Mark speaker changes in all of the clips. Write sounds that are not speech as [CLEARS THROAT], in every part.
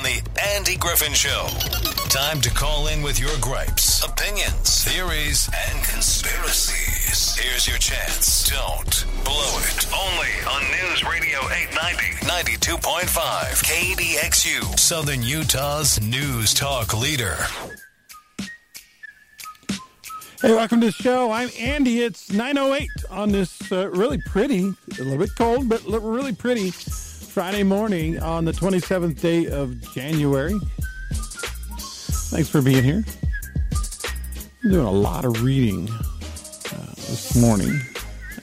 Speaker 1: on the Andy Griffin Show. Time to call in with your gripes, opinions, theories, and conspiracies. Here's your chance. Don't blow it. Only on News Radio 890, 92.5, KDXU, Southern Utah's news talk leader.
Speaker 2: Hey, welcome to the show. I'm Andy. It's 9:08 on this uh, really pretty, a little bit cold, but really pretty Friday morning on the 27th day of January. Thanks for being here. I'm doing a lot of reading uh, this morning.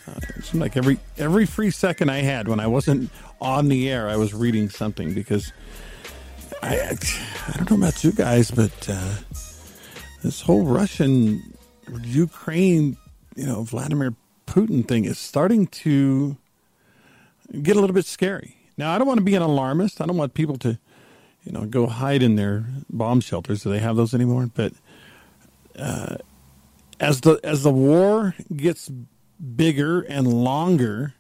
Speaker 2: Uh, it seemed like every every free second I had when I wasn't on the air, I was reading something because I I don't know about you guys, but uh, this whole Russian Ukraine, you know, Vladimir Putin thing is starting to get a little bit scary. Now, I don't want to be an alarmist. I don't want people to, you know, go hide in their bomb shelters. Do they have those anymore? But uh, as the as the war gets bigger and longer,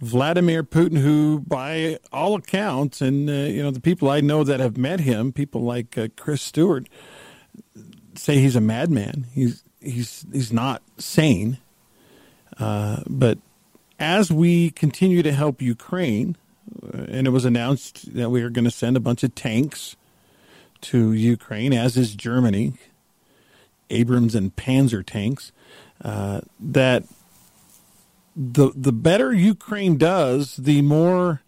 Speaker 2: Vladimir Putin, who by all accounts, and uh, you know the people I know that have met him, people like uh, Chris Stewart, say he's a madman. He's he's he's not sane. Uh, but as we continue to help Ukraine, and it was announced that we are going to send a bunch of tanks to Ukraine, as is Germany, Abrams and Panzer tanks. Uh, that the the better Ukraine does, the more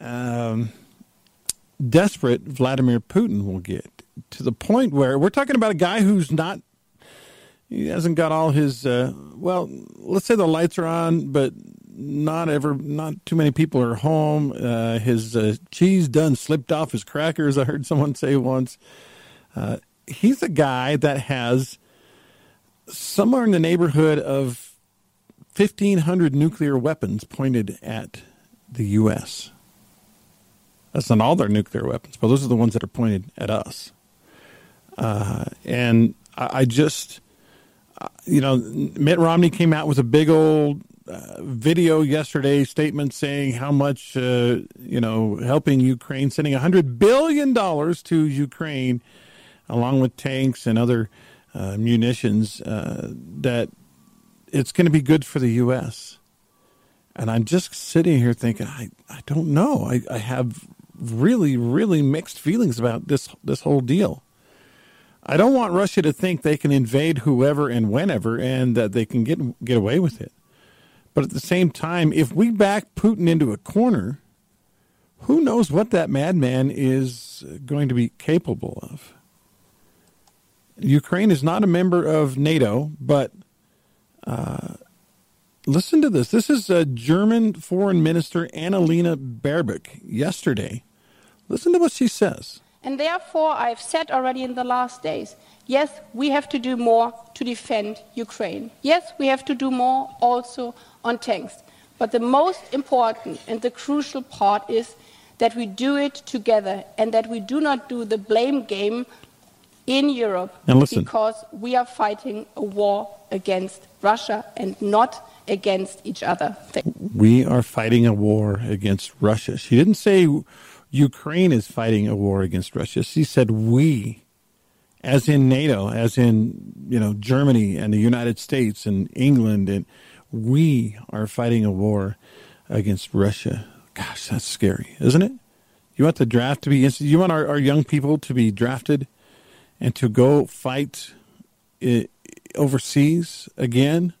Speaker 2: um, desperate Vladimir Putin will get. To the point where we're talking about a guy who's not he hasn't got all his uh, well let's say the lights are on but not ever not too many people are home. Uh, his uh, cheese done slipped off his crackers i heard someone say once. Uh, he's a guy that has somewhere in the neighborhood of 1500 nuclear weapons pointed at the us that's not all their nuclear weapons but those are the ones that are pointed at us. Uh, and I, I just you know, Mitt Romney came out with a big old video yesterday statement saying how much, uh, you know, helping Ukraine, sending $100 billion to Ukraine, along with tanks and other uh, munitions, uh, that it's going to be good for the U.S. And I'm just sitting here thinking, I, I don't know. I, I have really, really mixed feelings about this this whole deal. I don't want Russia to think they can invade whoever and whenever and that they can get get away with it. But at the same time, if we back Putin into a corner, who knows what that madman is going to be capable of? Ukraine is not a member of NATO, but uh, listen to this. This is a German Foreign Minister Annalena Baerbock yesterday. Listen to what she says.
Speaker 3: And therefore, I've said already in the last days yes, we have to do more to defend Ukraine. Yes, we have to do more also on tanks. But the most important and the crucial part is that we do it together and that we do not do the blame game in Europe because we are fighting a war against Russia and not against each other.
Speaker 2: We are fighting a war against Russia. She didn't say Ukraine is fighting a war against Russia. She said we, as in NATO, as in you know Germany and the United States and England, and we are fighting a war against Russia. Gosh, that's scary, isn't it? You want the draft to be you want our, our young people to be drafted and to go fight overseas again,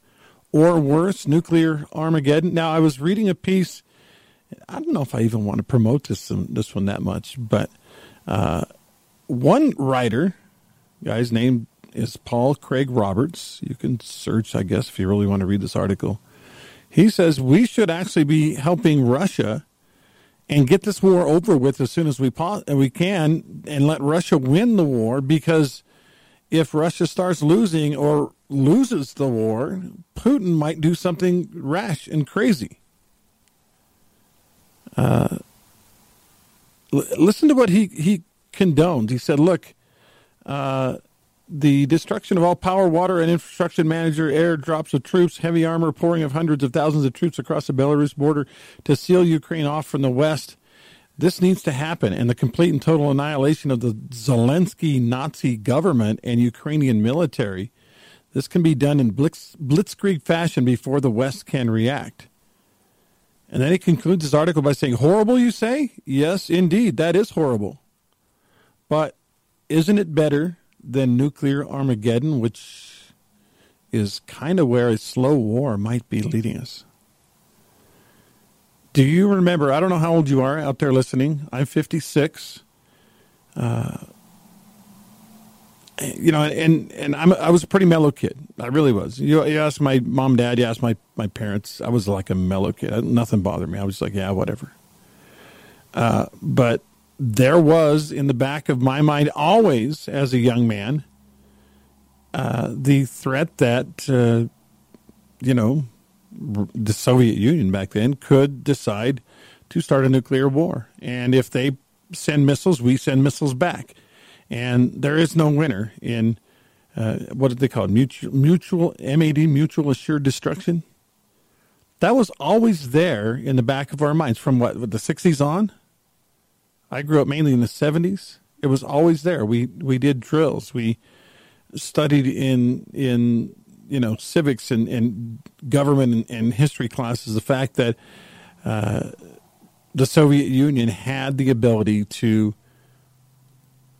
Speaker 2: or worse, nuclear Armageddon. Now, I was reading a piece I don't know if I even want to promote this this one that much, but uh, one writer, guy's name is Paul Craig Roberts. You can search, I guess, if you really want to read this article. He says we should actually be helping Russia and get this war over with as soon as we we can, and let Russia win the war. Because if Russia starts losing or loses the war, Putin might do something rash and crazy. Uh, l- listen to what he, he condoned. He said, look, uh, the destruction of all power, water, and infrastructure manager airdrops of troops, heavy armor, pouring of hundreds of thousands of troops across the Belarus border to seal Ukraine off from the west. This needs to happen, and the complete and total annihilation of the Zelensky Nazi government and Ukrainian military. This can be done in blitz, blitzkrieg fashion before the West can react. And then he concludes his article by saying, Horrible, you say? Yes, indeed, that is horrible. But isn't it better than nuclear Armageddon, which is kind of where a slow war might be leading us? Do you remember? I don't know how old you are out there listening. I'm 56. Uh, you know, and and I'm I was a pretty mellow kid. I really was. You, you asked my mom, dad. You asked my my parents. I was like a mellow kid. Nothing bothered me. I was like, yeah, whatever. Uh, but there was in the back of my mind always, as a young man, uh, the threat that uh, you know the Soviet Union back then could decide to start a nuclear war, and if they send missiles, we send missiles back and there is no winner in uh, what did they call it? Mutual, mutual MAD, mutual assured destruction. That was always there in the back of our minds from what the '60s on. I grew up mainly in the '70s. It was always there. We we did drills. We studied in in you know civics and, and government and, and history classes the fact that uh, the Soviet Union had the ability to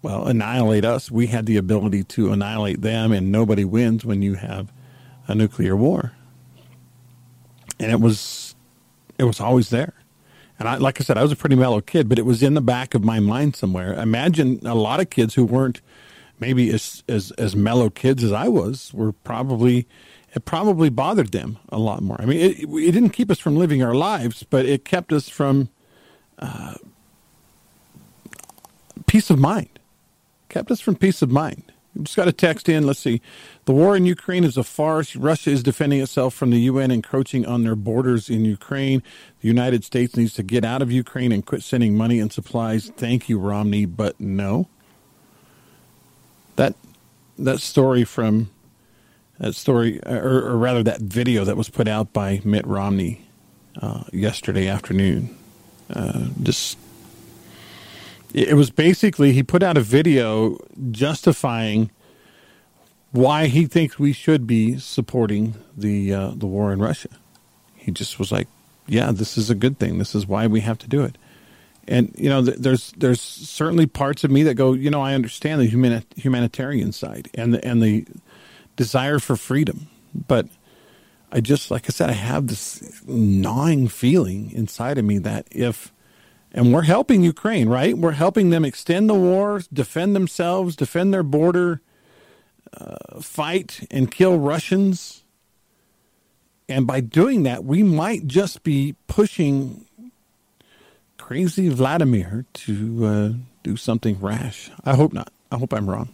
Speaker 2: well, annihilate us. We had the ability to annihilate them, and nobody wins when you have a nuclear war. And it was, it was always there. And I, like I said, I was a pretty mellow kid, but it was in the back of my mind somewhere. Imagine a lot of kids who weren't maybe as as as mellow kids as I was were probably it probably bothered them a lot more. I mean, it, it didn't keep us from living our lives, but it kept us from uh, peace of mind kept us from peace of mind. Just got a text in. Let's see. The war in Ukraine is a farce. Russia is defending itself from the UN encroaching on their borders in Ukraine. The United States needs to get out of Ukraine and quit sending money and supplies. Thank you, Romney, but no. That that story from that story, or, or rather, that video that was put out by Mitt Romney uh, yesterday afternoon, uh, just it was basically he put out a video justifying why he thinks we should be supporting the uh, the war in Russia. He just was like, "Yeah, this is a good thing. This is why we have to do it." And you know, there's there's certainly parts of me that go, you know, I understand the humani- humanitarian side and the and the desire for freedom, but I just like I said, I have this gnawing feeling inside of me that if and we're helping Ukraine, right? We're helping them extend the war, defend themselves, defend their border, uh, fight and kill Russians. And by doing that, we might just be pushing crazy Vladimir to uh, do something rash. I hope not. I hope I'm wrong.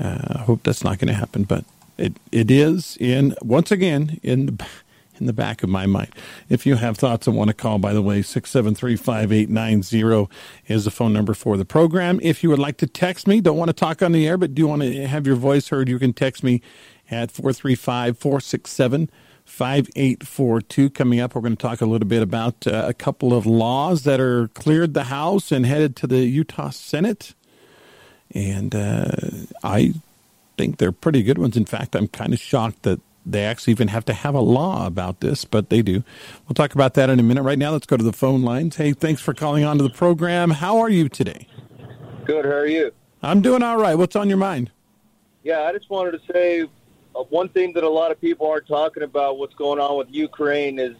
Speaker 2: Uh, I hope that's not going to happen, but it it is in once again in the in the back of my mind. If you have thoughts and want to call, by the way, 673 5890 is the phone number for the program. If you would like to text me, don't want to talk on the air, but do want to have your voice heard, you can text me at 435 467 5842. Coming up, we're going to talk a little bit about uh, a couple of laws that are cleared the House and headed to the Utah Senate. And uh, I think they're pretty good ones. In fact, I'm kind of shocked that they actually even have to have a law about this, but they do. We'll talk about that in a minute. Right now, let's go to the phone lines. Hey, thanks for calling on to the program. How are you today?
Speaker 4: Good. How are you?
Speaker 2: I'm doing all right. What's on your mind?
Speaker 4: Yeah, I just wanted to say uh, one thing that a lot of people aren't talking about what's going on with Ukraine is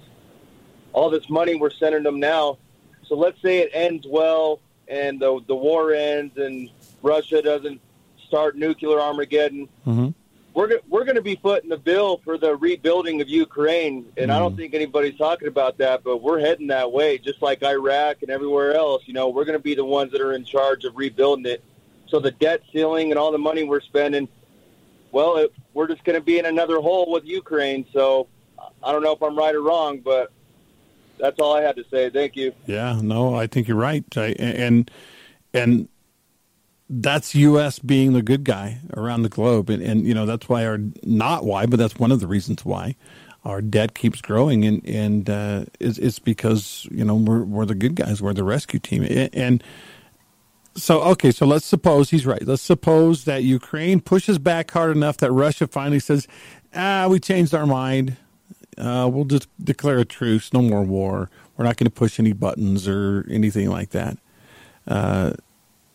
Speaker 4: all this money we're sending them now. So let's say it ends well and the the war ends and Russia doesn't start nuclear Armageddon. Mm-hmm we're we're going to be footing the bill for the rebuilding of Ukraine, and mm. I don't mm. think anybody's talking about that, but we're heading that way, just like Iraq and everywhere else. You know, we're going to be the ones that are in charge of rebuilding it. So the debt ceiling and all the money we're spending, well, it, we're just going to be in another hole with Ukraine. So I don't know if I'm right or wrong, but that's all I had to say. Thank you.
Speaker 2: Yeah, no, I think you're right, I, and and that's U.S. being the good guy around the globe, and, and you know that's why, or not why, but that's one of the reasons why our debt keeps growing, and and uh, it's, it's because you know we're we're the good guys, we're the rescue team, and so okay, so let's suppose he's right. Let's suppose that Ukraine pushes back hard enough that Russia finally says, "Ah, we changed our mind. Uh, we'll just declare a truce. No more war. We're not going to push any buttons or anything like that." Uh,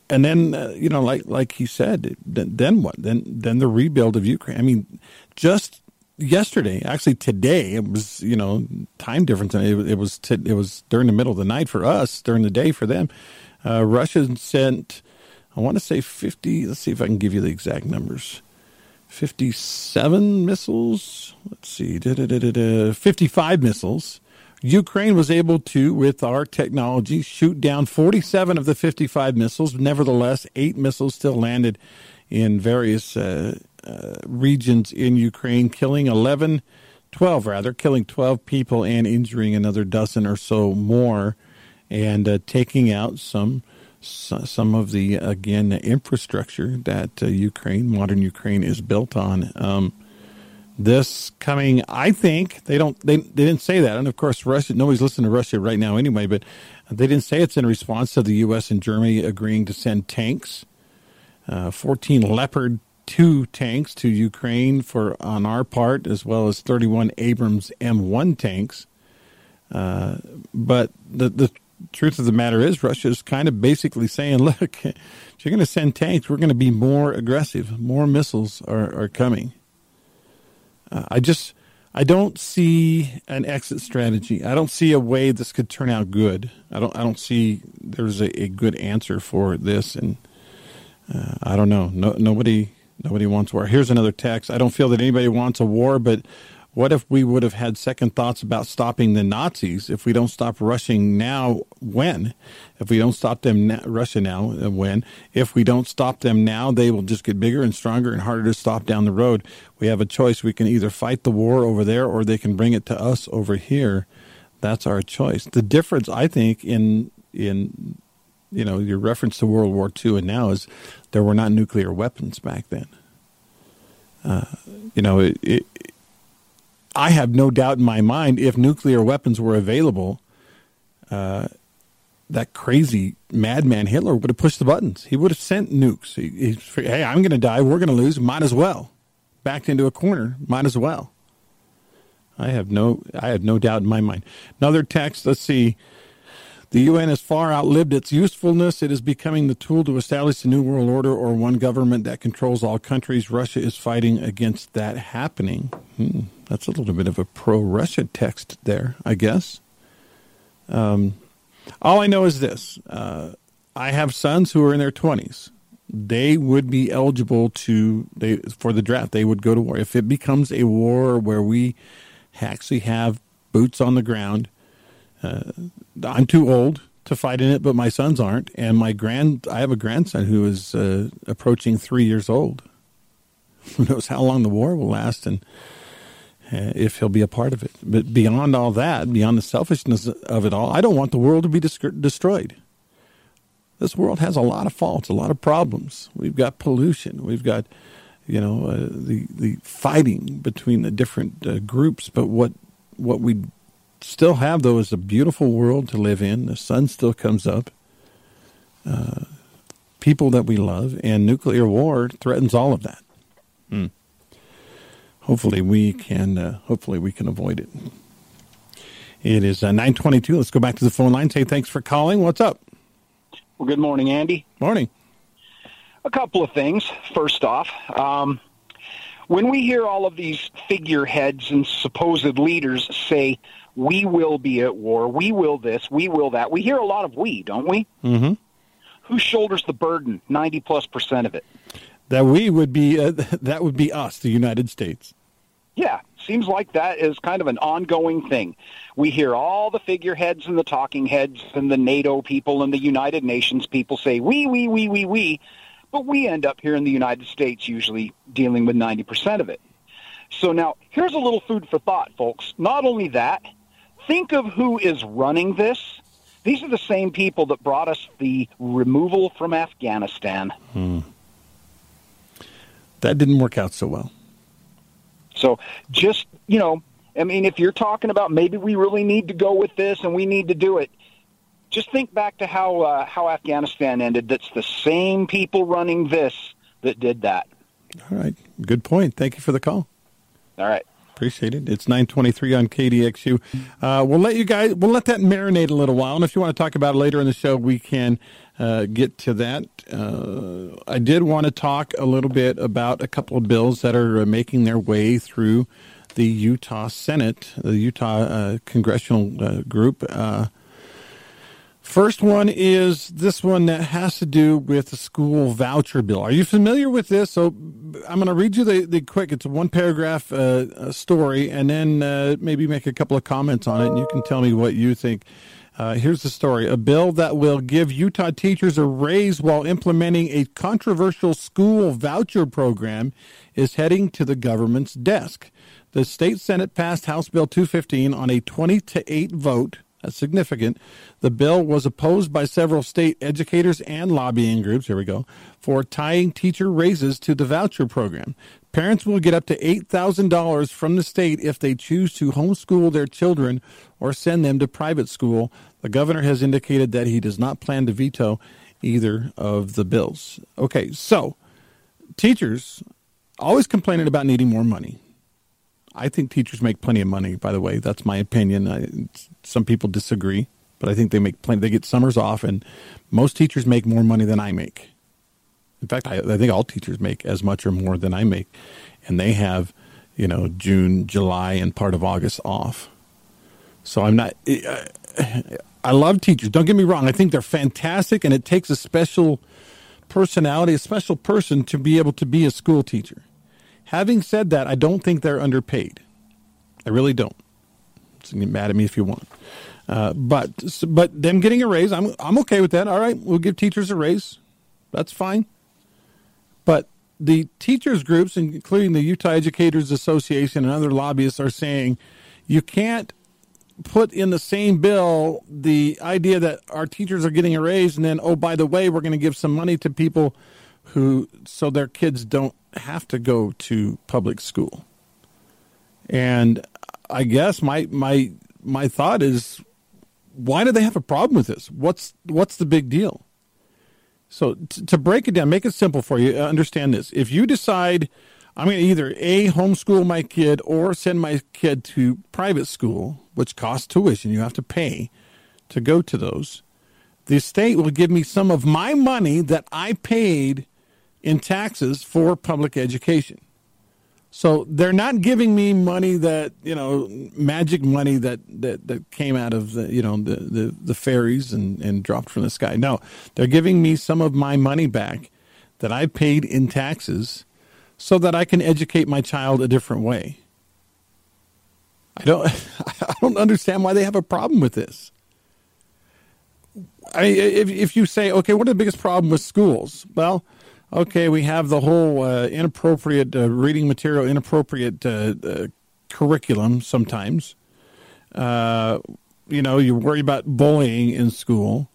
Speaker 2: and then uh, you know, like like he said, then what? Then then the rebuild of Ukraine. I mean, just yesterday, actually today, it was you know time difference. It, it was t- it was during the middle of the night for us, during the day for them. Uh, Russia sent, I want to say fifty. Let's see if I can give you the exact numbers. Fifty-seven missiles. Let's see, fifty-five missiles Ukraine was able to, with our technology, shoot down 47 of the 55 missiles. Nevertheless, eight missiles still landed in various uh, uh, regions in Ukraine, killing 11, 12 rather, killing 12 people and injuring another dozen or so more, and uh, taking out some some of the again infrastructure that uh, Ukraine, modern Ukraine, is built on. Um, this coming. I think they don't. They they didn't say that, and of course, Russia. Nobody's listening to Russia right now anyway. But they didn't say it's in response to the U.S. and Germany agreeing to send tanks, uh, 14 Leopard two tanks to Ukraine for on our part, as well as 31 Abrams M1 tanks. Uh, but the the truth of the matter is, Russia is kind of basically saying, [LAUGHS] "Look, if you're going to send tanks, we're going to be more aggressive. More missiles are, are coming." I just I don't see an exit strategy. I don't see a way this could turn out good. I don't I don't see there's a, a good answer for this, and uh, I don't know. No, nobody nobody wants war. Here's another text. I don't feel that anybody wants a war, but what if we would have had second thoughts about stopping the Nazis? If we don't stop rushing now, when? If we don't stop them now, Russia now, uh, when? If we don't stop them now, they will just get bigger and stronger and harder to stop down the road. We have a choice. We can either fight the war over there or they can bring it to us over here. That's our choice. The difference, I think, in in you know your reference to World War II and now is there were not nuclear weapons back then. Uh, you know, it, it I have no doubt in my mind if nuclear weapons were available, uh, that crazy madman Hitler would have pushed the buttons. He would have sent nukes. He, hey, I'm going to die. We're going to lose. Might as well. Backed into a corner. Might as well. I have no. I have no doubt in my mind. Another text. Let's see. The UN has far outlived its usefulness. It is becoming the tool to establish a new world order or one government that controls all countries. Russia is fighting against that happening. Hmm, that's a little bit of a pro Russia text there, I guess. Um, all I know is this uh, I have sons who are in their 20s. They would be eligible to they for the draft. They would go to war if it becomes a war where we actually have boots on the ground uh, I'm too old to fight in it, but my sons aren't, and my grand I have a grandson who is uh, approaching three years old. [LAUGHS] Who knows how long the war will last and uh, if he'll be a part of it. But beyond all that, beyond the selfishness of it all, I don't want the world to be dis- destroyed. This world has a lot of faults, a lot of problems. We've got pollution. We've got, you know, uh, the the fighting between the different uh, groups. But what what we still have, though, is a beautiful world to live in. The sun still comes up. Uh, people that we love, and nuclear war threatens all of that. Hmm. Hopefully, we can. Uh, hopefully, we can avoid it. It is uh, nine twenty-two. Let's go back to the phone line. Say thanks for calling. What's up?
Speaker 5: Well, good morning, Andy.
Speaker 2: Morning.
Speaker 5: A couple of things. First off, um, when we hear all of these figureheads and supposed leaders say we will be at war, we will this, we will that. We hear a lot of we, don't we?
Speaker 2: Mm-hmm.
Speaker 5: Who shoulders the burden? Ninety plus percent of it.
Speaker 2: That we would be uh, [LAUGHS] that would be us, the United States.
Speaker 5: Yeah, seems like that is kind of an ongoing thing. We hear all the figureheads and the talking heads and the NATO people and the United Nations people say we, we, we, we, we, but we end up here in the United States usually dealing with 90% of it. So now, here's a little food for thought, folks. Not only that, think of who is running this. These are the same people that brought us the removal from Afghanistan.
Speaker 2: Hmm. That didn't work out so well.
Speaker 5: So just, you know, I mean, if you're talking about maybe we really need to go with this and we need to do it, just think back to how uh, how Afghanistan ended. That's the same people running this that did that.
Speaker 2: All right, good point. Thank you for the call.
Speaker 5: All right.
Speaker 2: Appreciate it. It's 923 on KDXU. Uh, we'll let you guys, we'll let that marinate a little while. And if you want to talk about it later in the show, we can uh, get to that. Uh, I did want to talk a little bit about a couple of bills that are uh, making their way through the Utah Senate, the Utah uh, congressional uh, group. First one is this one that has to do with the school voucher bill. Are you familiar with this? So I'm going to read you the, the quick, it's a one paragraph uh, story, and then uh, maybe make a couple of comments on it, and you can tell me what you think. Uh, here's the story a bill that will give Utah teachers a raise while implementing a controversial school voucher program is heading to the government's desk. The state Senate passed House Bill 215 on a 20 to 8 vote that's significant. The bill was opposed by several state educators and lobbying groups, here we go, for tying teacher raises to the voucher program. Parents will get up to $8,000 from the state if they choose to homeschool their children or send them to private school. The governor has indicated that he does not plan to veto either of the bills. Okay, so teachers always complaining about needing more money. I think teachers make plenty of money. By the way, that's my opinion. I, some people disagree, but I think they make plenty. They get summers off, and most teachers make more money than I make. In fact, I, I think all teachers make as much or more than I make, and they have, you know, June, July, and part of August off. So I'm not. I love teachers. Don't get me wrong. I think they're fantastic, and it takes a special personality, a special person to be able to be a school teacher. Having said that, I don't think they're underpaid. I really don't. So get mad at me if you want. Uh, but but them getting a raise, I'm I'm okay with that. All right, we'll give teachers a raise. That's fine. But the teachers groups, including the Utah Educators Association and other lobbyists, are saying you can't put in the same bill the idea that our teachers are getting a raise, and then oh by the way, we're going to give some money to people who so their kids don't have to go to public school. And I guess my my my thought is, why do they have a problem with this? What's what's the big deal? So t- to break it down, make it simple for you. Uh, understand this: if you decide I'm going to either a homeschool my kid or send my kid to private school, which costs tuition, you have to pay to go to those. The state will give me some of my money that I paid in taxes for public education. So they're not giving me money that you know magic money that that, that came out of the you know the, the, the fairies and, and dropped from the sky. No, they're giving me some of my money back that I paid in taxes so that I can educate my child a different way. I don't [LAUGHS] I don't understand why they have a problem with this. I if if you say okay, what are the biggest problem with schools? Well okay, we have the whole uh, inappropriate uh, reading material, inappropriate uh, uh curriculum sometimes. Uh, you know, you worry about bullying in school.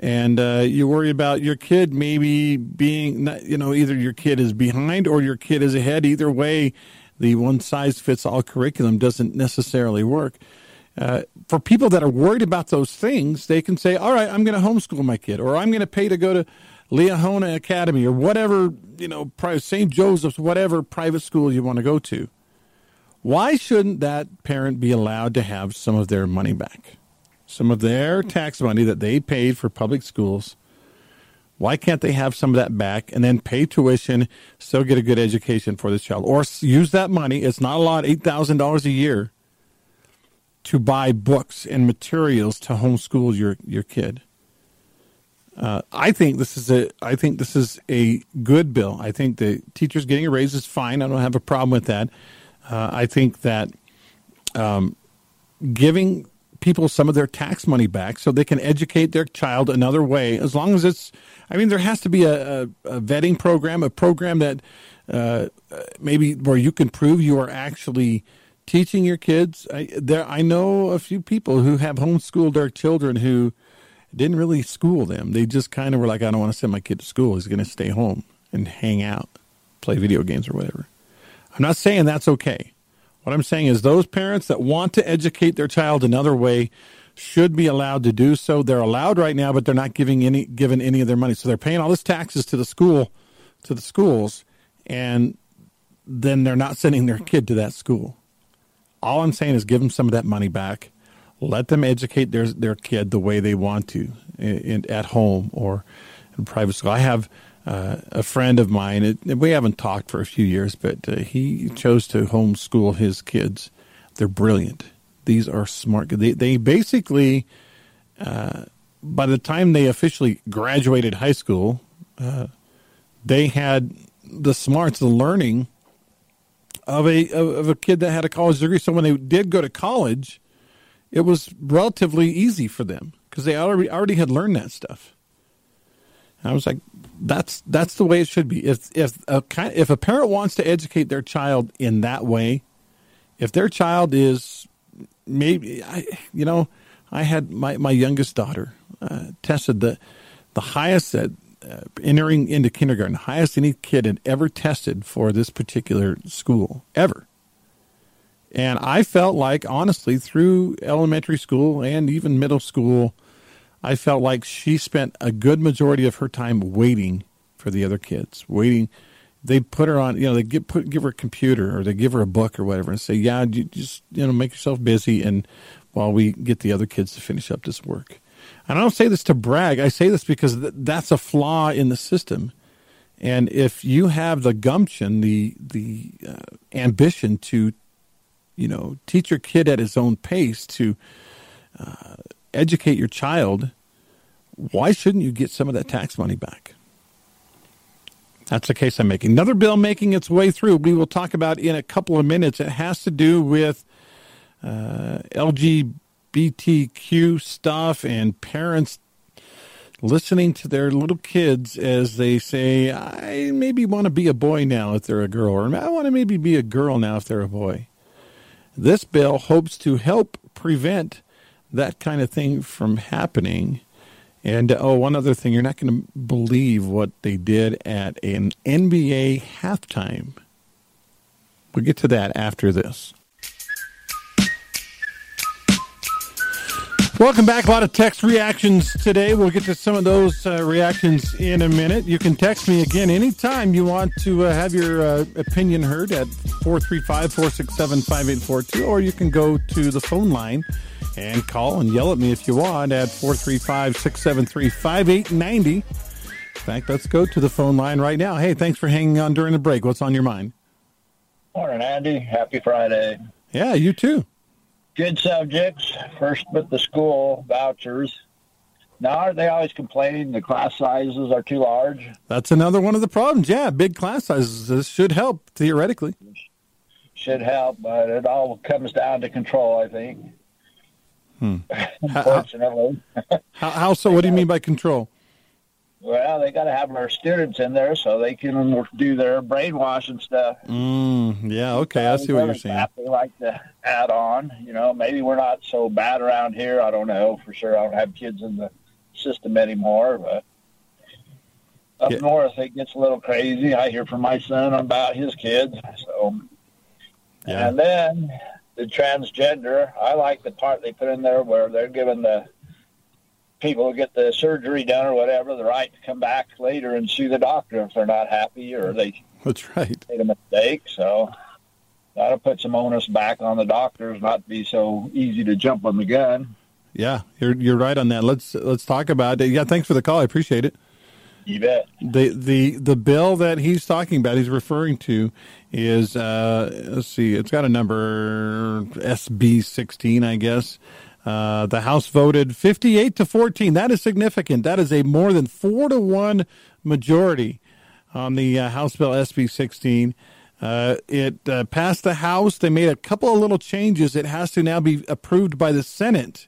Speaker 2: And uh, you worry about your kid maybe being, you know, either your kid is behind or your kid is ahead. Either way, the one size fits all curriculum doesn't necessarily work. Uh, for people that are worried about those things, they can say, "All right, I'm going to homeschool my kid, or I'm going to pay to go to Liahona Academy or whatever, you know, St. Joseph's, whatever private school you want to go to. Why shouldn't that parent be allowed to have some of their money back? Some of their tax money that they paid for public schools. Why can't they have some of that back and then pay tuition, still get a good education for this child? Or use that money, it's not a lot, $8,000 a year, to buy books and materials to homeschool your, your kid. Uh, I think this is a I think this is a good bill. I think the teachers getting a raise is fine. I don't have a problem with that. Uh, I think that um, giving people some of their tax money back so they can educate their child another way, as long as it's. I mean, there has to be a, a, a vetting program, a program that uh, maybe where you can prove you are actually teaching your kids. I, there, I know a few people who have homeschooled their children who didn't really school them. They just kind of were like, I don't want to send my kid to school. He's going to stay home and hang out, play video games or whatever. I'm not saying that's okay. What I'm saying is those parents that want to educate their child another way should be allowed to do so. They're allowed right now, but they're not giving any given any of their money. So they're paying all this taxes to the school, to the schools, and then they're not sending their kid to that school. All I'm saying is give them some of that money back. Let them educate their their kid the way they want to in, in at home or in private school. I have uh, a friend of mine. It, we haven't talked for a few years, but uh, he chose to homeschool his kids. They're brilliant. These are smart. They they basically, uh, by the time they officially graduated high school, uh, they had the smarts, the learning of a of a kid that had a college degree. So when they did go to college, it was relatively easy for them because they already already had learned that stuff. And I was like, that's that's the way it should be. If if a if a parent wants to educate their child in that way, if their child is maybe I you know I had my my youngest daughter uh, tested the the highest that uh, entering into kindergarten, highest any kid had ever tested for this particular school ever. And I felt like, honestly, through elementary school and even middle school, I felt like she spent a good majority of her time waiting for the other kids, waiting. They put her on, you know, they give, put, give her a computer or they give her a book or whatever and say, yeah, you just, you know, make yourself busy and while we get the other kids to finish up this work. And I don't say this to brag. I say this because th- that's a flaw in the system. And if you have the gumption, the the uh, ambition to, you know, teach your kid at his own pace, to uh, educate your child, why shouldn't you get some of that tax money back? That's the case I'm making. Another bill making its way through. We will talk about in a couple of minutes. It has to do with uh, LGBTQ stuff and parents listening to their little kids as they say, I maybe want to be a boy now if they're a girl, or I want to maybe be a girl now if they're a boy. This bill hopes to help prevent that kind of thing from happening. And uh, oh, one other thing, you're not going to believe what they did at an NBA halftime. We'll get to that after this. Welcome back. A lot of text reactions today. We'll get to some of those uh, reactions in a minute. You can text me again anytime you want to uh, have your uh, opinion heard at 435 467 5842, or you can go to the phone line and call and yell at me if you want at 435 673 5890. In fact, let's go to the phone line right now. Hey, thanks for hanging on during the break. What's on your mind?
Speaker 6: Morning, Andy. Happy Friday.
Speaker 2: Yeah, you too.
Speaker 6: Good subjects. First, with the school vouchers. Now, aren't they always complaining the class sizes are too large?
Speaker 2: That's another one of the problems. Yeah, big class sizes this should help theoretically.
Speaker 6: Should help, but it all comes down to control, I think.
Speaker 2: Hmm. [LAUGHS]
Speaker 6: Unfortunately.
Speaker 2: How, how so? What do you mean by control?
Speaker 6: Well, they got to have our students in there so they can do their brainwashing stuff.
Speaker 2: Mm, yeah, okay, I see what you're saying.
Speaker 6: They like to add on. You know, maybe we're not so bad around here. I don't know for sure. I don't have kids in the system anymore, but up
Speaker 2: Yeah.
Speaker 6: north it gets a little crazy. I hear from my son about his kids. So,
Speaker 2: Yeah.
Speaker 6: and then the transgender. I like the part they put in there where they're giving the people who get the surgery done or whatever the right to come back later and sue the doctor if they're not happy or they
Speaker 2: That's right.
Speaker 6: made a mistake. So that'll put some onus back on the doctors not to be so easy to jump on the gun.
Speaker 2: Yeah, you're you're right on that. Let's let's talk about it. Yeah, thanks for the call. I appreciate it.
Speaker 6: You bet.
Speaker 2: The the the bill that he's talking about, he's referring to, is uh, let's see, it's got a number SB sixteen, I guess. Uh, the House voted fifty eight to fourteen. That is significant. That is a more than four to one majority on the uh, House Bill SB sixteen. Uh, it uh, passed the House. They made a couple of little changes. It has to now be approved by the Senate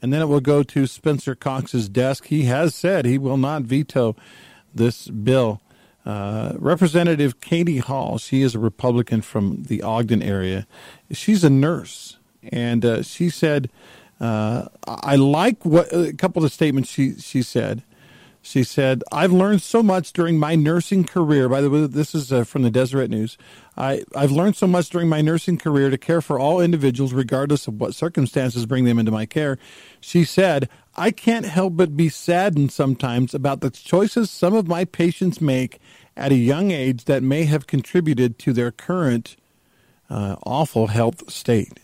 Speaker 2: and then it will go to Spencer Cox's desk. He has said he will not veto this bill. Uh, Representative Katie Hall, she is a Republican from the Ogden area. She's a nurse, and she said, uh, "I like what a couple of statements she she said." She said, I've learned so much during my nursing career. By the way, this is uh, from the Deseret News. I, I've learned so much during my nursing career to care for all individuals, regardless of what circumstances bring them into my care. She said, I can't help but be saddened sometimes about the choices some of my patients make at a young age that may have contributed to their current uh, awful health state.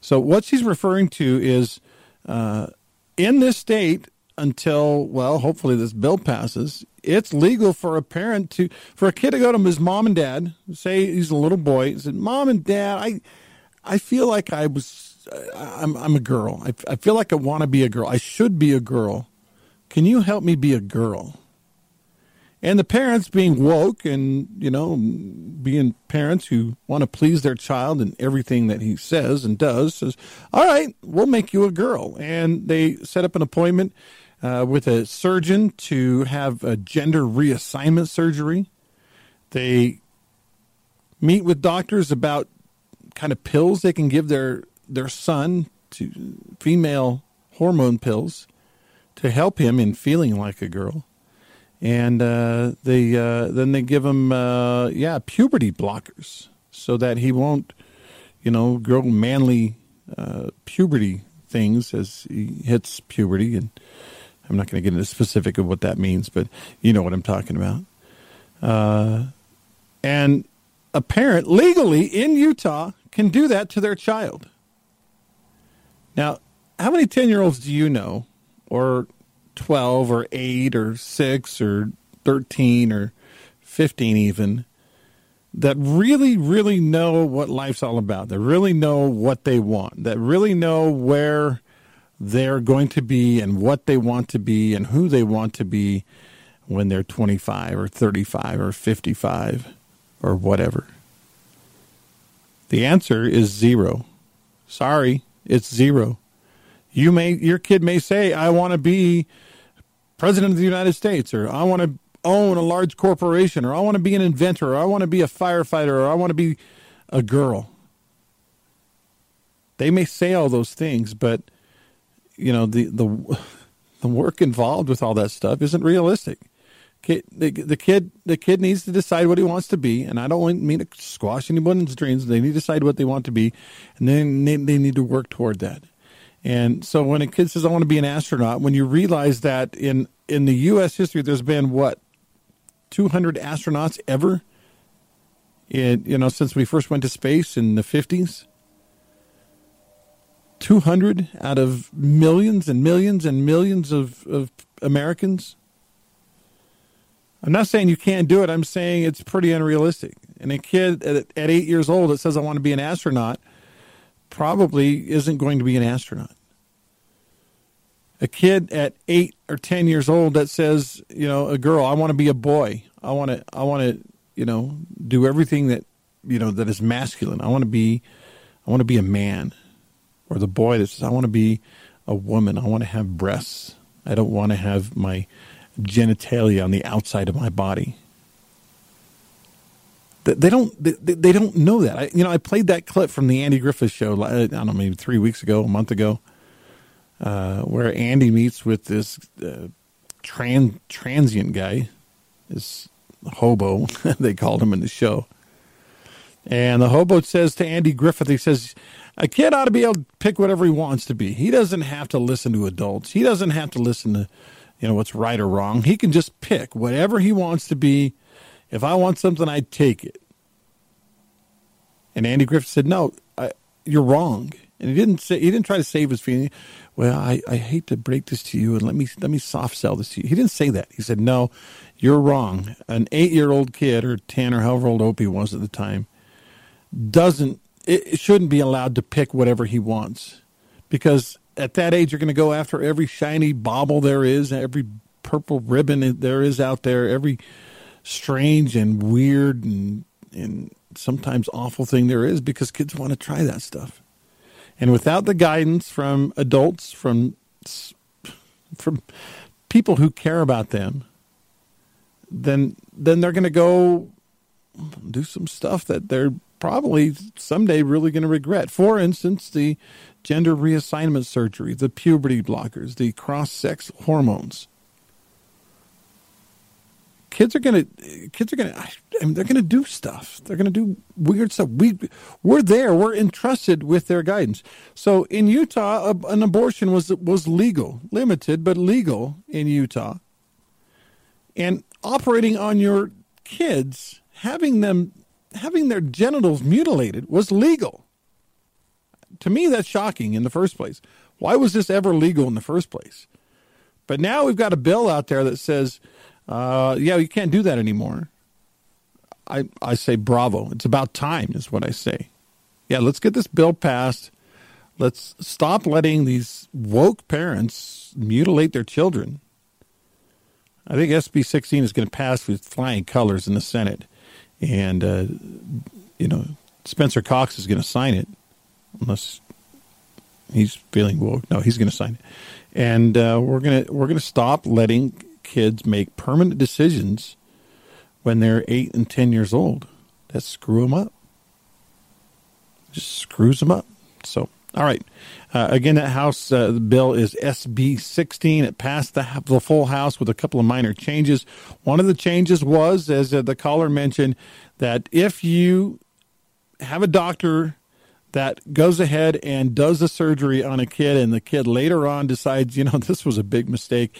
Speaker 2: So, what she's referring to is uh, in this state, until well hopefully this bill passes it's legal for a parent to for a kid to go to his mom and dad say he's a little boy said mom and dad i i feel like i was i'm, I'm a girl. I, I feel like i want to be a girl. I should be a girl. Can you help me be a girl and the parents being woke and you know being parents who want to please their child in everything that he says and does says all right we'll make you a girl. And they set up an appointment uh, with a surgeon to have a gender reassignment surgery. They meet with doctors about kind of pills they can give their their son to female hormone pills to help him in feeling like a girl and uh, they uh, then they give him uh, yeah puberty blockers so that he won't you know grow manly uh, puberty things as he hits puberty. And I'm not going to get into specific of what that means but you know what I'm talking about. Uh, and a parent legally in Utah can do that to their child. Now how many 10 year olds do you know or 12 or 8 or 6 or 13 or 15 even that really really know what life's all about that really know what they want that really know where they're going to be and what they want to be and who they want to be when they're 25 or 35 or 55 or whatever. The answer is zero. Sorry it's zero. You may your kid may say i want to be president of the United States, or I want to own a large corporation, or I want to be an inventor, or I want to be a firefighter, or I want to be a girl. They may say all those things, but you know the the [LAUGHS] the work involved with all that stuff isn't realistic. The, kid the kid needs to decide what he wants to be, and I don't mean to squash anybody's dreams. They need to decide what they want to be, and then they need to work toward that. And so when a kid says, I want to be an astronaut, when you realize that in, in the U.S. history, there's been what, 200 astronauts ever? You know, since we first went to space in the 50s? 200 out of millions and millions and millions of, of Americans? I'm not saying you can't do it. I'm saying it's pretty unrealistic. And a kid at, at eight years old that says, I want to be an astronaut, probably isn't going to be an astronaut. A kid at eight or ten years old that says, you know, a girl, I want to be a boy. I want to, I want to, you know, do everything that, you know, that is masculine. I want to be, I want to be a man. Or the boy that says, I want to be a woman. I want to have breasts. I don't want to have my genitalia on the outside of my body. They don't. They, they don't know that. I, you know, I played that clip from the Andy Griffith show. I don't know, maybe three weeks ago, a month ago, uh, where Andy meets with this uh, trans transient guy, this hobo. [LAUGHS] they called him in the show, and the hobo says to Andy Griffith, he says, "A kid ought to be able to pick whatever he wants to be. He doesn't have to listen to adults. He doesn't have to listen to, you know, what's right or wrong. He can just pick whatever he wants to be." If I want something, I'd take it. And Andy Griffith said, "No, I, you're wrong." And he didn't say he didn't try to save his feeling. Well, I, I hate to break this to you, and let me let me soft sell this to you. He didn't say that. He said, "No, you're wrong. An eight year old kid or ten or however old Opie was at the time doesn't it shouldn't be allowed to pick whatever he wants because at that age you're going to go after every shiny bauble there is, every purple ribbon there is out there, every strange and weird and and sometimes awful thing there is because kids want to try that stuff. And without the guidance from adults, from from people who care about them, then then they're going to go do some stuff that they're probably someday really going to regret. For instance, the gender reassignment surgery, the puberty blockers, the cross sex hormones. Kids are gonna kids are gonna I mean, they're gonna do stuff. They're gonna do weird stuff. We we're there. We're entrusted with their guidance. So in Utah, an abortion was was legal, limited but legal in Utah. And operating on your kids, having them having their genitals mutilated was legal. To me, that's shocking in the first place. Why was this ever legal in the first place? But now we've got a bill out there that says, uh, yeah, you can't do that anymore. I, I say bravo. It's about time, is what I say. Yeah, let's get this bill passed. Let's stop letting these woke parents mutilate their children. I think SB 16 is going to pass with flying colors in the Senate. And, uh, you know, Spencer Cox is going to sign it, unless he's feeling woke. No, he's going to sign it. And uh, we're going to we're going to stop letting kids make permanent decisions when they're eight and ten years old. That screw them up. Just screws them up. So, all right. Uh, again, that House uh, bill is SB 16. It passed the, the full House with a couple of minor changes. One of the changes was, as uh, the caller mentioned, that if you have a doctor that goes ahead and does the surgery on a kid and the kid later on decides, you know, [LAUGHS] this was a big mistake,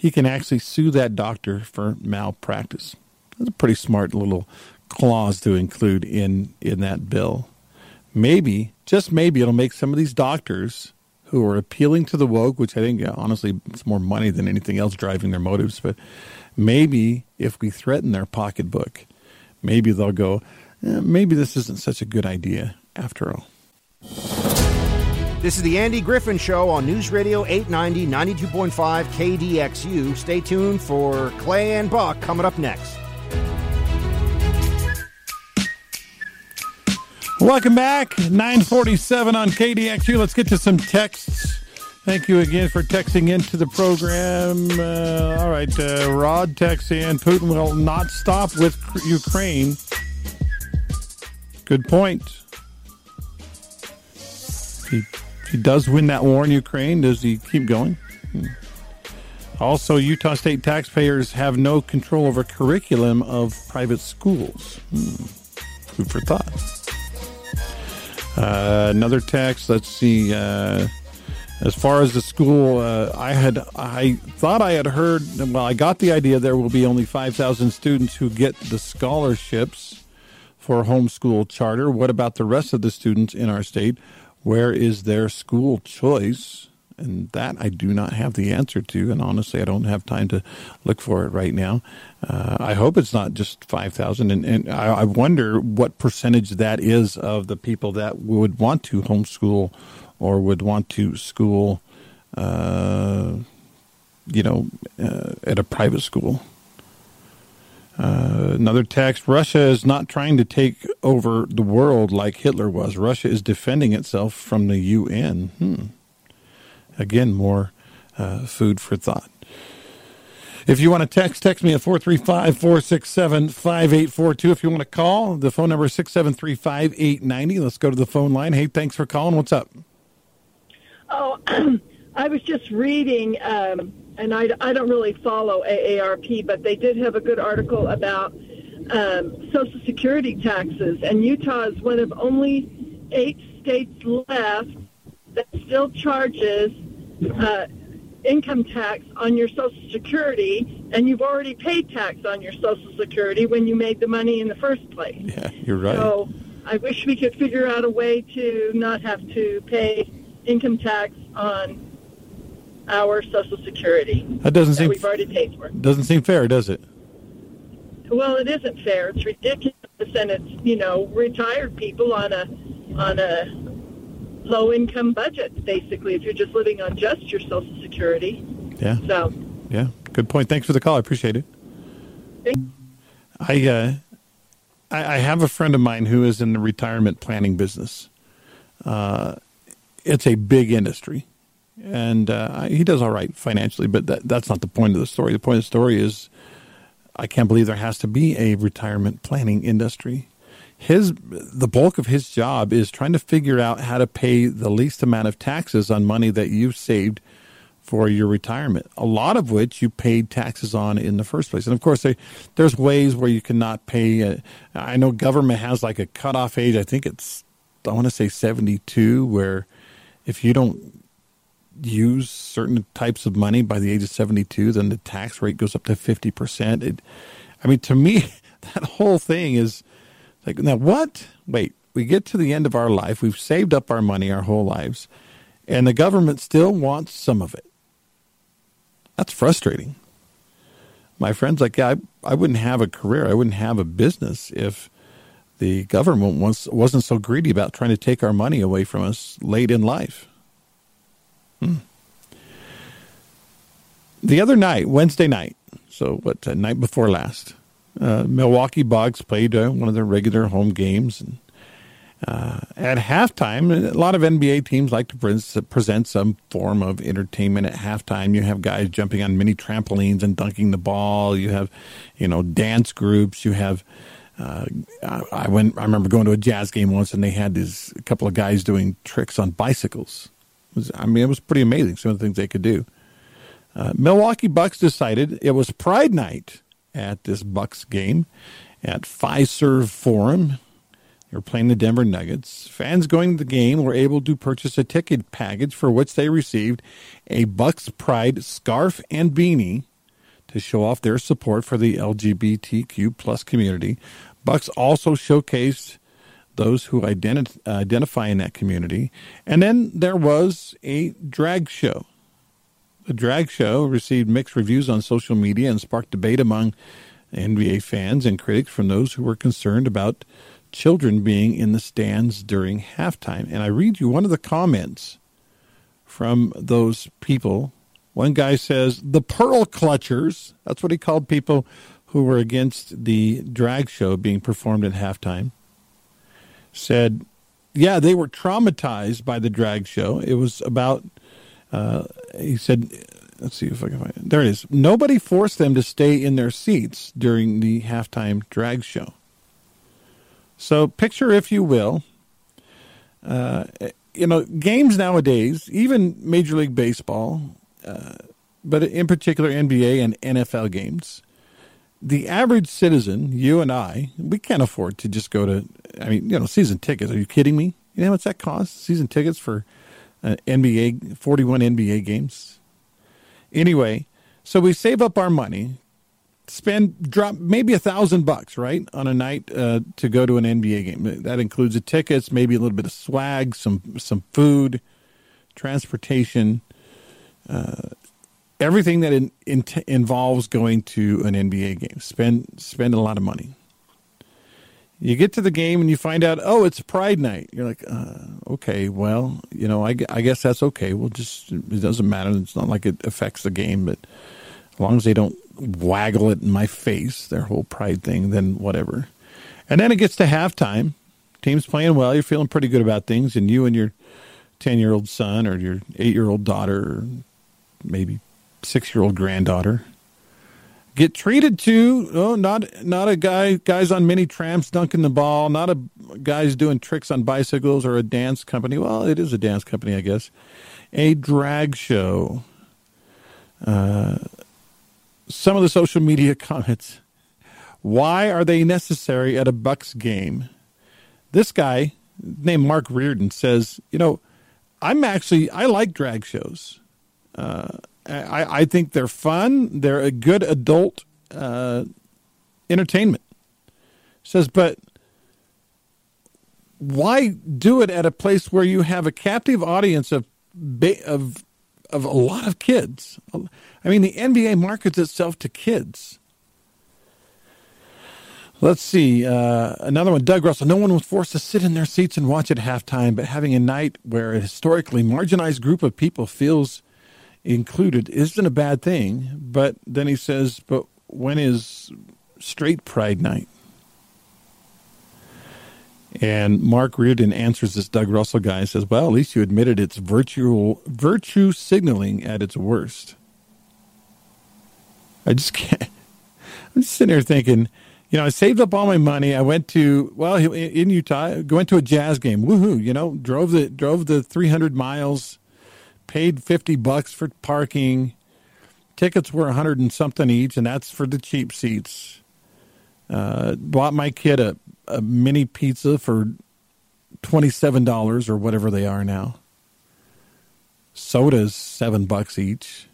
Speaker 2: he can actually sue that doctor for malpractice. That's a pretty smart little clause to include in, in that bill maybe, just maybe, it'll make some of these doctors who are appealing to the woke, which I think, honestly, it's more money than anything else driving their motives. But maybe if we threaten their pocketbook, maybe they'll go, eh, maybe this isn't such a good idea after all.
Speaker 7: This is the Andy Griffin Show on News Radio 890, 92.5 KDXU. Stay tuned for Clay and Buck coming up next.
Speaker 2: Welcome back. 947 on KDXU. Let's get to some texts. Thank you again for texting into the program. Uh, all right, uh, Rod texts in Putin will not stop with Ukraine. Good point. He, he does win that war in Ukraine. Does he keep going? Hmm. Also, Utah state taxpayers have no control over curriculum of private schools. Hmm. Food for thought. Uh, another text. Let's see. Uh, as far as the school, uh, I had I thought I had heard. Well, I got the idea there will be only five thousand students who get the scholarships for homeschool charter. What about the rest of the students in our state? Where is their school choice? And that I do not have the answer to. And honestly, I don't have time to look for it right now. Uh, I hope it's not just 5,000. And, and I, I, wonder what percentage that is of the people that would want to homeschool or would want to school, uh, you know, uh, at a private school. Another text Russia is not trying to take over the world like Hitler was. Russia is defending itself from the UN. Hmm. Again, more uh, food for thought. If you want to text, text me at 435 467 5842. If you want to call, the phone number is 673 5890. Let's go to the phone line. Hey, thanks for calling. What's up?
Speaker 8: Oh, [CLEARS THROAT] I was just reading, um, and I, I don't really follow AARP, but they did have a good article about um, Social Security taxes, and Utah is one of only eight states left that still charges uh, income tax on your Social Security, and you've already paid tax on your Social Security when you made the money in the first place.
Speaker 2: Yeah, you're right.
Speaker 8: So I wish we could figure out a way to not have to pay income tax on our Social Security.
Speaker 2: That doesn't
Speaker 8: that
Speaker 2: seem
Speaker 8: we've already paid for.
Speaker 2: Doesn't seem fair, does it?
Speaker 8: Well, it isn't fair. It's ridiculous, and it's you know retired people on a on a low income budget, basically, if you're just living on just your Social Security.
Speaker 2: Yeah.
Speaker 8: So.
Speaker 2: Yeah. Good point. Thanks for the call. I appreciate it. I, uh, I, I have a friend of mine who is in the retirement planning business. Uh, it's a big industry, and uh, he does all right financially, but that, that's not the point of the story. The point of the story is I can't believe there has to be a retirement planning industry his the bulk of his job is trying to figure out how to pay the least amount of taxes on money that you've saved for your retirement, a lot of which you paid taxes on in the first place. And of course, they, there's ways where you cannot pay. Uh, I know government has like a cutoff age. I think it's, I want to say 72, where if you don't use certain types of money by the age of 72, then the tax rate goes up to 50%. It, I mean, to me, [LAUGHS] that whole thing is like, now what? Wait, we get to the end of our life. We've saved up our money our whole lives, and the government still wants some of it. That's frustrating. My friends, like, I, I wouldn't have a career, I wouldn't have a business if the government was, wasn't so greedy about trying to take our money away from us late in life. Hmm. The other night, Wednesday night, so what, night before last, uh, Milwaukee Bucks played uh, one of their regular home games, and uh, at halftime, a lot of NBA teams like to present some form of entertainment at halftime. You have guys jumping on mini trampolines and dunking the ball. You have, you know, dance groups. You have. Uh, I went. I remember going to a jazz game once, and they had these a couple of guys doing tricks on bicycles. Was, I mean, it was pretty amazing. Some of the things they could do. Uh, Milwaukee Bucks decided it was Pride Night at this Bucks game at Fiserv Forum they were playing the Denver Nuggets. Fans going to the game were able to purchase a ticket package for which they received a Bucks Pride scarf and beanie to show off their support for the LGBTQ plus community. Bucks also showcased those who identi- identify in that community. And then there was a drag show. The drag show received mixed reviews on social media and sparked debate among NBA fans and critics from those who were concerned about children being in the stands during halftime. And I read you one of the comments from those people. One guy says, the Pearl Clutchers, that's what he called people who were against the drag show being performed at halftime, said, yeah, they were traumatized by the drag show. It was about, uh, he said, let's see if I can find it. There it is. Nobody forced them to stay in their seats during the halftime drag show. So picture, if you will, uh, you know, games nowadays, even Major League Baseball, uh, but in particular NBA and NFL games, the average citizen, you and I, we can't afford to just go to, I mean, you know, season tickets. Are you kidding me? You know what's that cost? Season tickets for uh, NBA, 41 NBA games. Anyway, so we save up our money spend drop maybe a thousand bucks right on a night uh, to go to an NBA game. That includes the tickets, maybe a little bit of swag, some some food, transportation, uh, everything that in, in, involves going to an NBA game. Spend spend a lot of money. You get to the game and you find out, oh, it's Pride Night. You're like, uh, okay, well, you know, I, I guess that's okay. We'll just it doesn't matter. It's not like it affects the game, but as long as they don't waggle it in my face, their whole pride thing, then whatever. And then it gets to halftime. Team's playing well. You're feeling pretty good about things. And you and your 10 year old son or your 8 year old daughter, or maybe 6 year old granddaughter, get treated to oh not not a guy guys on mini tramps dunking the ball not a guys doing tricks on bicycles or a dance company well it is a dance company i guess a drag show uh, some of the social media [LAUGHS] comments. Why are they necessary at a Bucks game? This guy named Mark Reardon says, you know, I'm actually I like drag shows. Uh, I, I think they're fun. They're a good adult uh, entertainment. Says, but why do it at a place where you have a captive audience of of of a lot of kids? I mean, the NBA markets itself to kids. Let's see. Uh, another one, Doug Russell. No one was forced to sit in their seats and watch at halftime, but having a night where a historically marginalized group of people feels included isn't a bad thing. But then he says, but when is straight pride night? And Mark Reardon answers this Doug Russell guy and says, well, at least you admitted it's virtual, virtue signaling at its worst. I just can't. [LAUGHS] I'm just sitting here thinking, you know, I saved up all my money. I went to well in Utah, went to a jazz game. Woohoo! You know, drove the drove the 300 miles, paid 50 bucks for parking. Tickets were 100 and something each, and that's for the cheap seats. Uh, bought my kid a, a mini pizza for $27 or whatever they are now. Sodas, seven bucks each,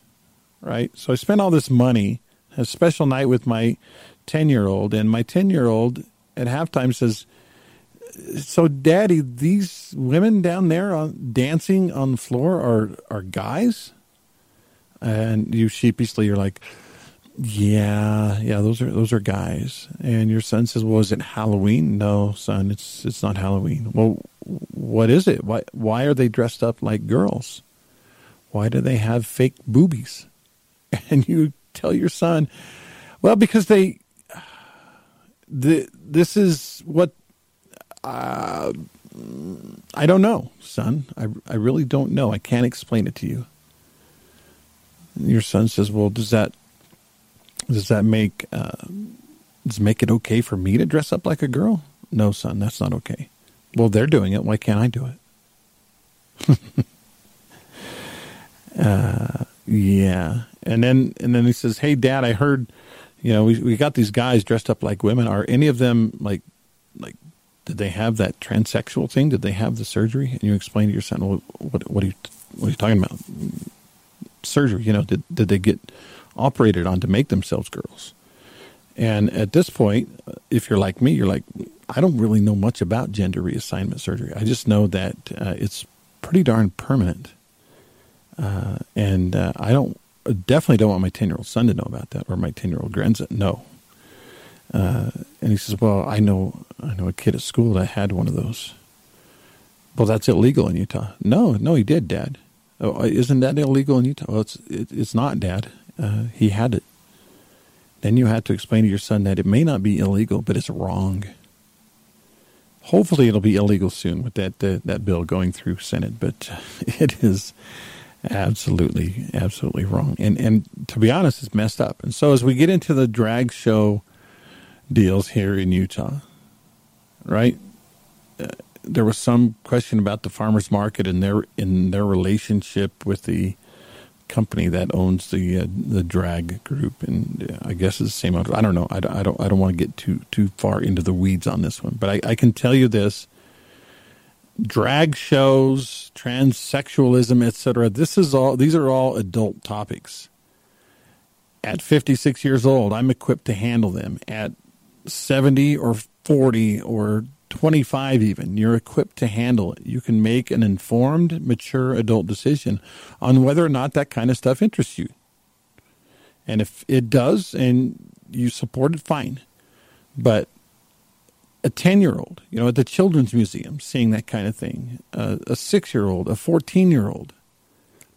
Speaker 2: right? So I spent all this money, a special night with my 10 year old, and my 10 year old at halftime says, so daddy these women down there on, dancing on the floor are are guys? And you sheepishly you're like yeah yeah those are those are guys. And your son says well is it halloween? No son it's it's not halloween. Well what is it? Why why are they dressed up like girls? Why do they have fake boobies? [LAUGHS] And you tell your son well because they [SIGHS] the this is what uh, I don't know, son. I, I really don't know. I can't explain it to you. And your son says, "Well, does that does that make uh, does make it okay for me to dress up like a girl?" No, son, that's not okay. Well, they're doing it. Why can't I do it? [LAUGHS] uh, yeah, and then and then he says, "Hey, Dad, I heard, you know, we we got these guys dressed up like women. Are any of them like like did they have that transsexual thing? Did they have the surgery? And you explain to your son, well, what, what are you, what are you talking about? Surgery, you know, did, did they get operated on to make themselves girls? And at this point, if you're like me, you're like, I don't really know much about gender reassignment surgery. I just know that uh, it's pretty darn permanent. Uh, and uh, I don't definitely don't want my 10 year old son to know about that or my 10 year old grandson. No, uh, and he says, "Well, I know, I know a kid at school that had one of those." Well, that's illegal in Utah. No, no, he did, Dad. Oh, isn't that illegal in Utah? Well, it's it, it's not, Dad. Uh, he had it. Then you have to explain to your son that it may not be illegal, but it's wrong. Hopefully, it'll be illegal soon with that uh, that bill going through Senate, but [LAUGHS] it is absolutely, absolutely wrong. And and to be honest, it's messed up. And so as we get into the drag show deals here in Utah, right? Uh, there was some question about the farmers market and their in their relationship with the company that owns the uh, the drag group, and uh, I guess it's the same. I don't know. I. I don't, I don't want to get too too far into the weeds on this one, but I, I can tell you this: drag shows, transsexualism, etc. This is all. These are all adult topics. At 56 years old, I'm equipped to handle them. At 70 or 40 or 25 even you're equipped to handle it. You can make an informed mature adult decision on whether or not that kind of stuff interests you. And if it does and you support it fine. But a 10 year old you know at the children's museum seeing that kind of thing uh, a 6 year old a 14 year old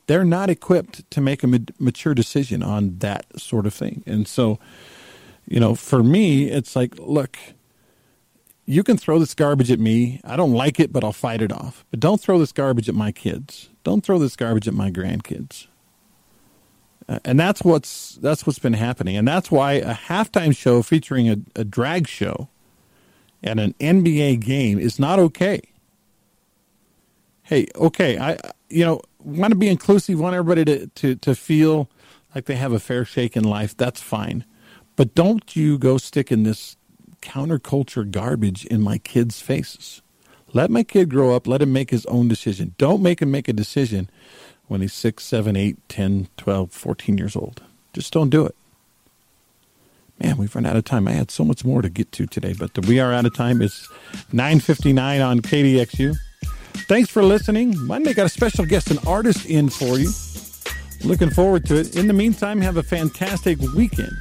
Speaker 2: they're not equipped to make a mature decision on that sort of thing. And so you know, for me, it's like, look, you can throw this garbage at me. I don't like it, but I'll fight it off. But don't throw this garbage at my kids. Don't throw this garbage at my grandkids. Uh, and that's what's that's what's been happening, and that's why a halftime show featuring a, a drag show at an NBA game is not okay. Hey, okay, I you know want to be inclusive, want everybody to, to, to feel like they have a fair shake in life. That's fine. But don't you go sticking this counterculture garbage in my kids' faces. Let my kid grow up. Let him make his own decision. Don't make him make a decision when he's 6, 7, 8, 10, 12, 14 years old. Just don't do it. Man, we've run out of time. I had so much more to get to today, but we are out of time. It's 9.59 on KDXU. Thanks for listening. Monday got a special guest, an artist in for you. Looking forward to it. In the meantime, have a fantastic weekend.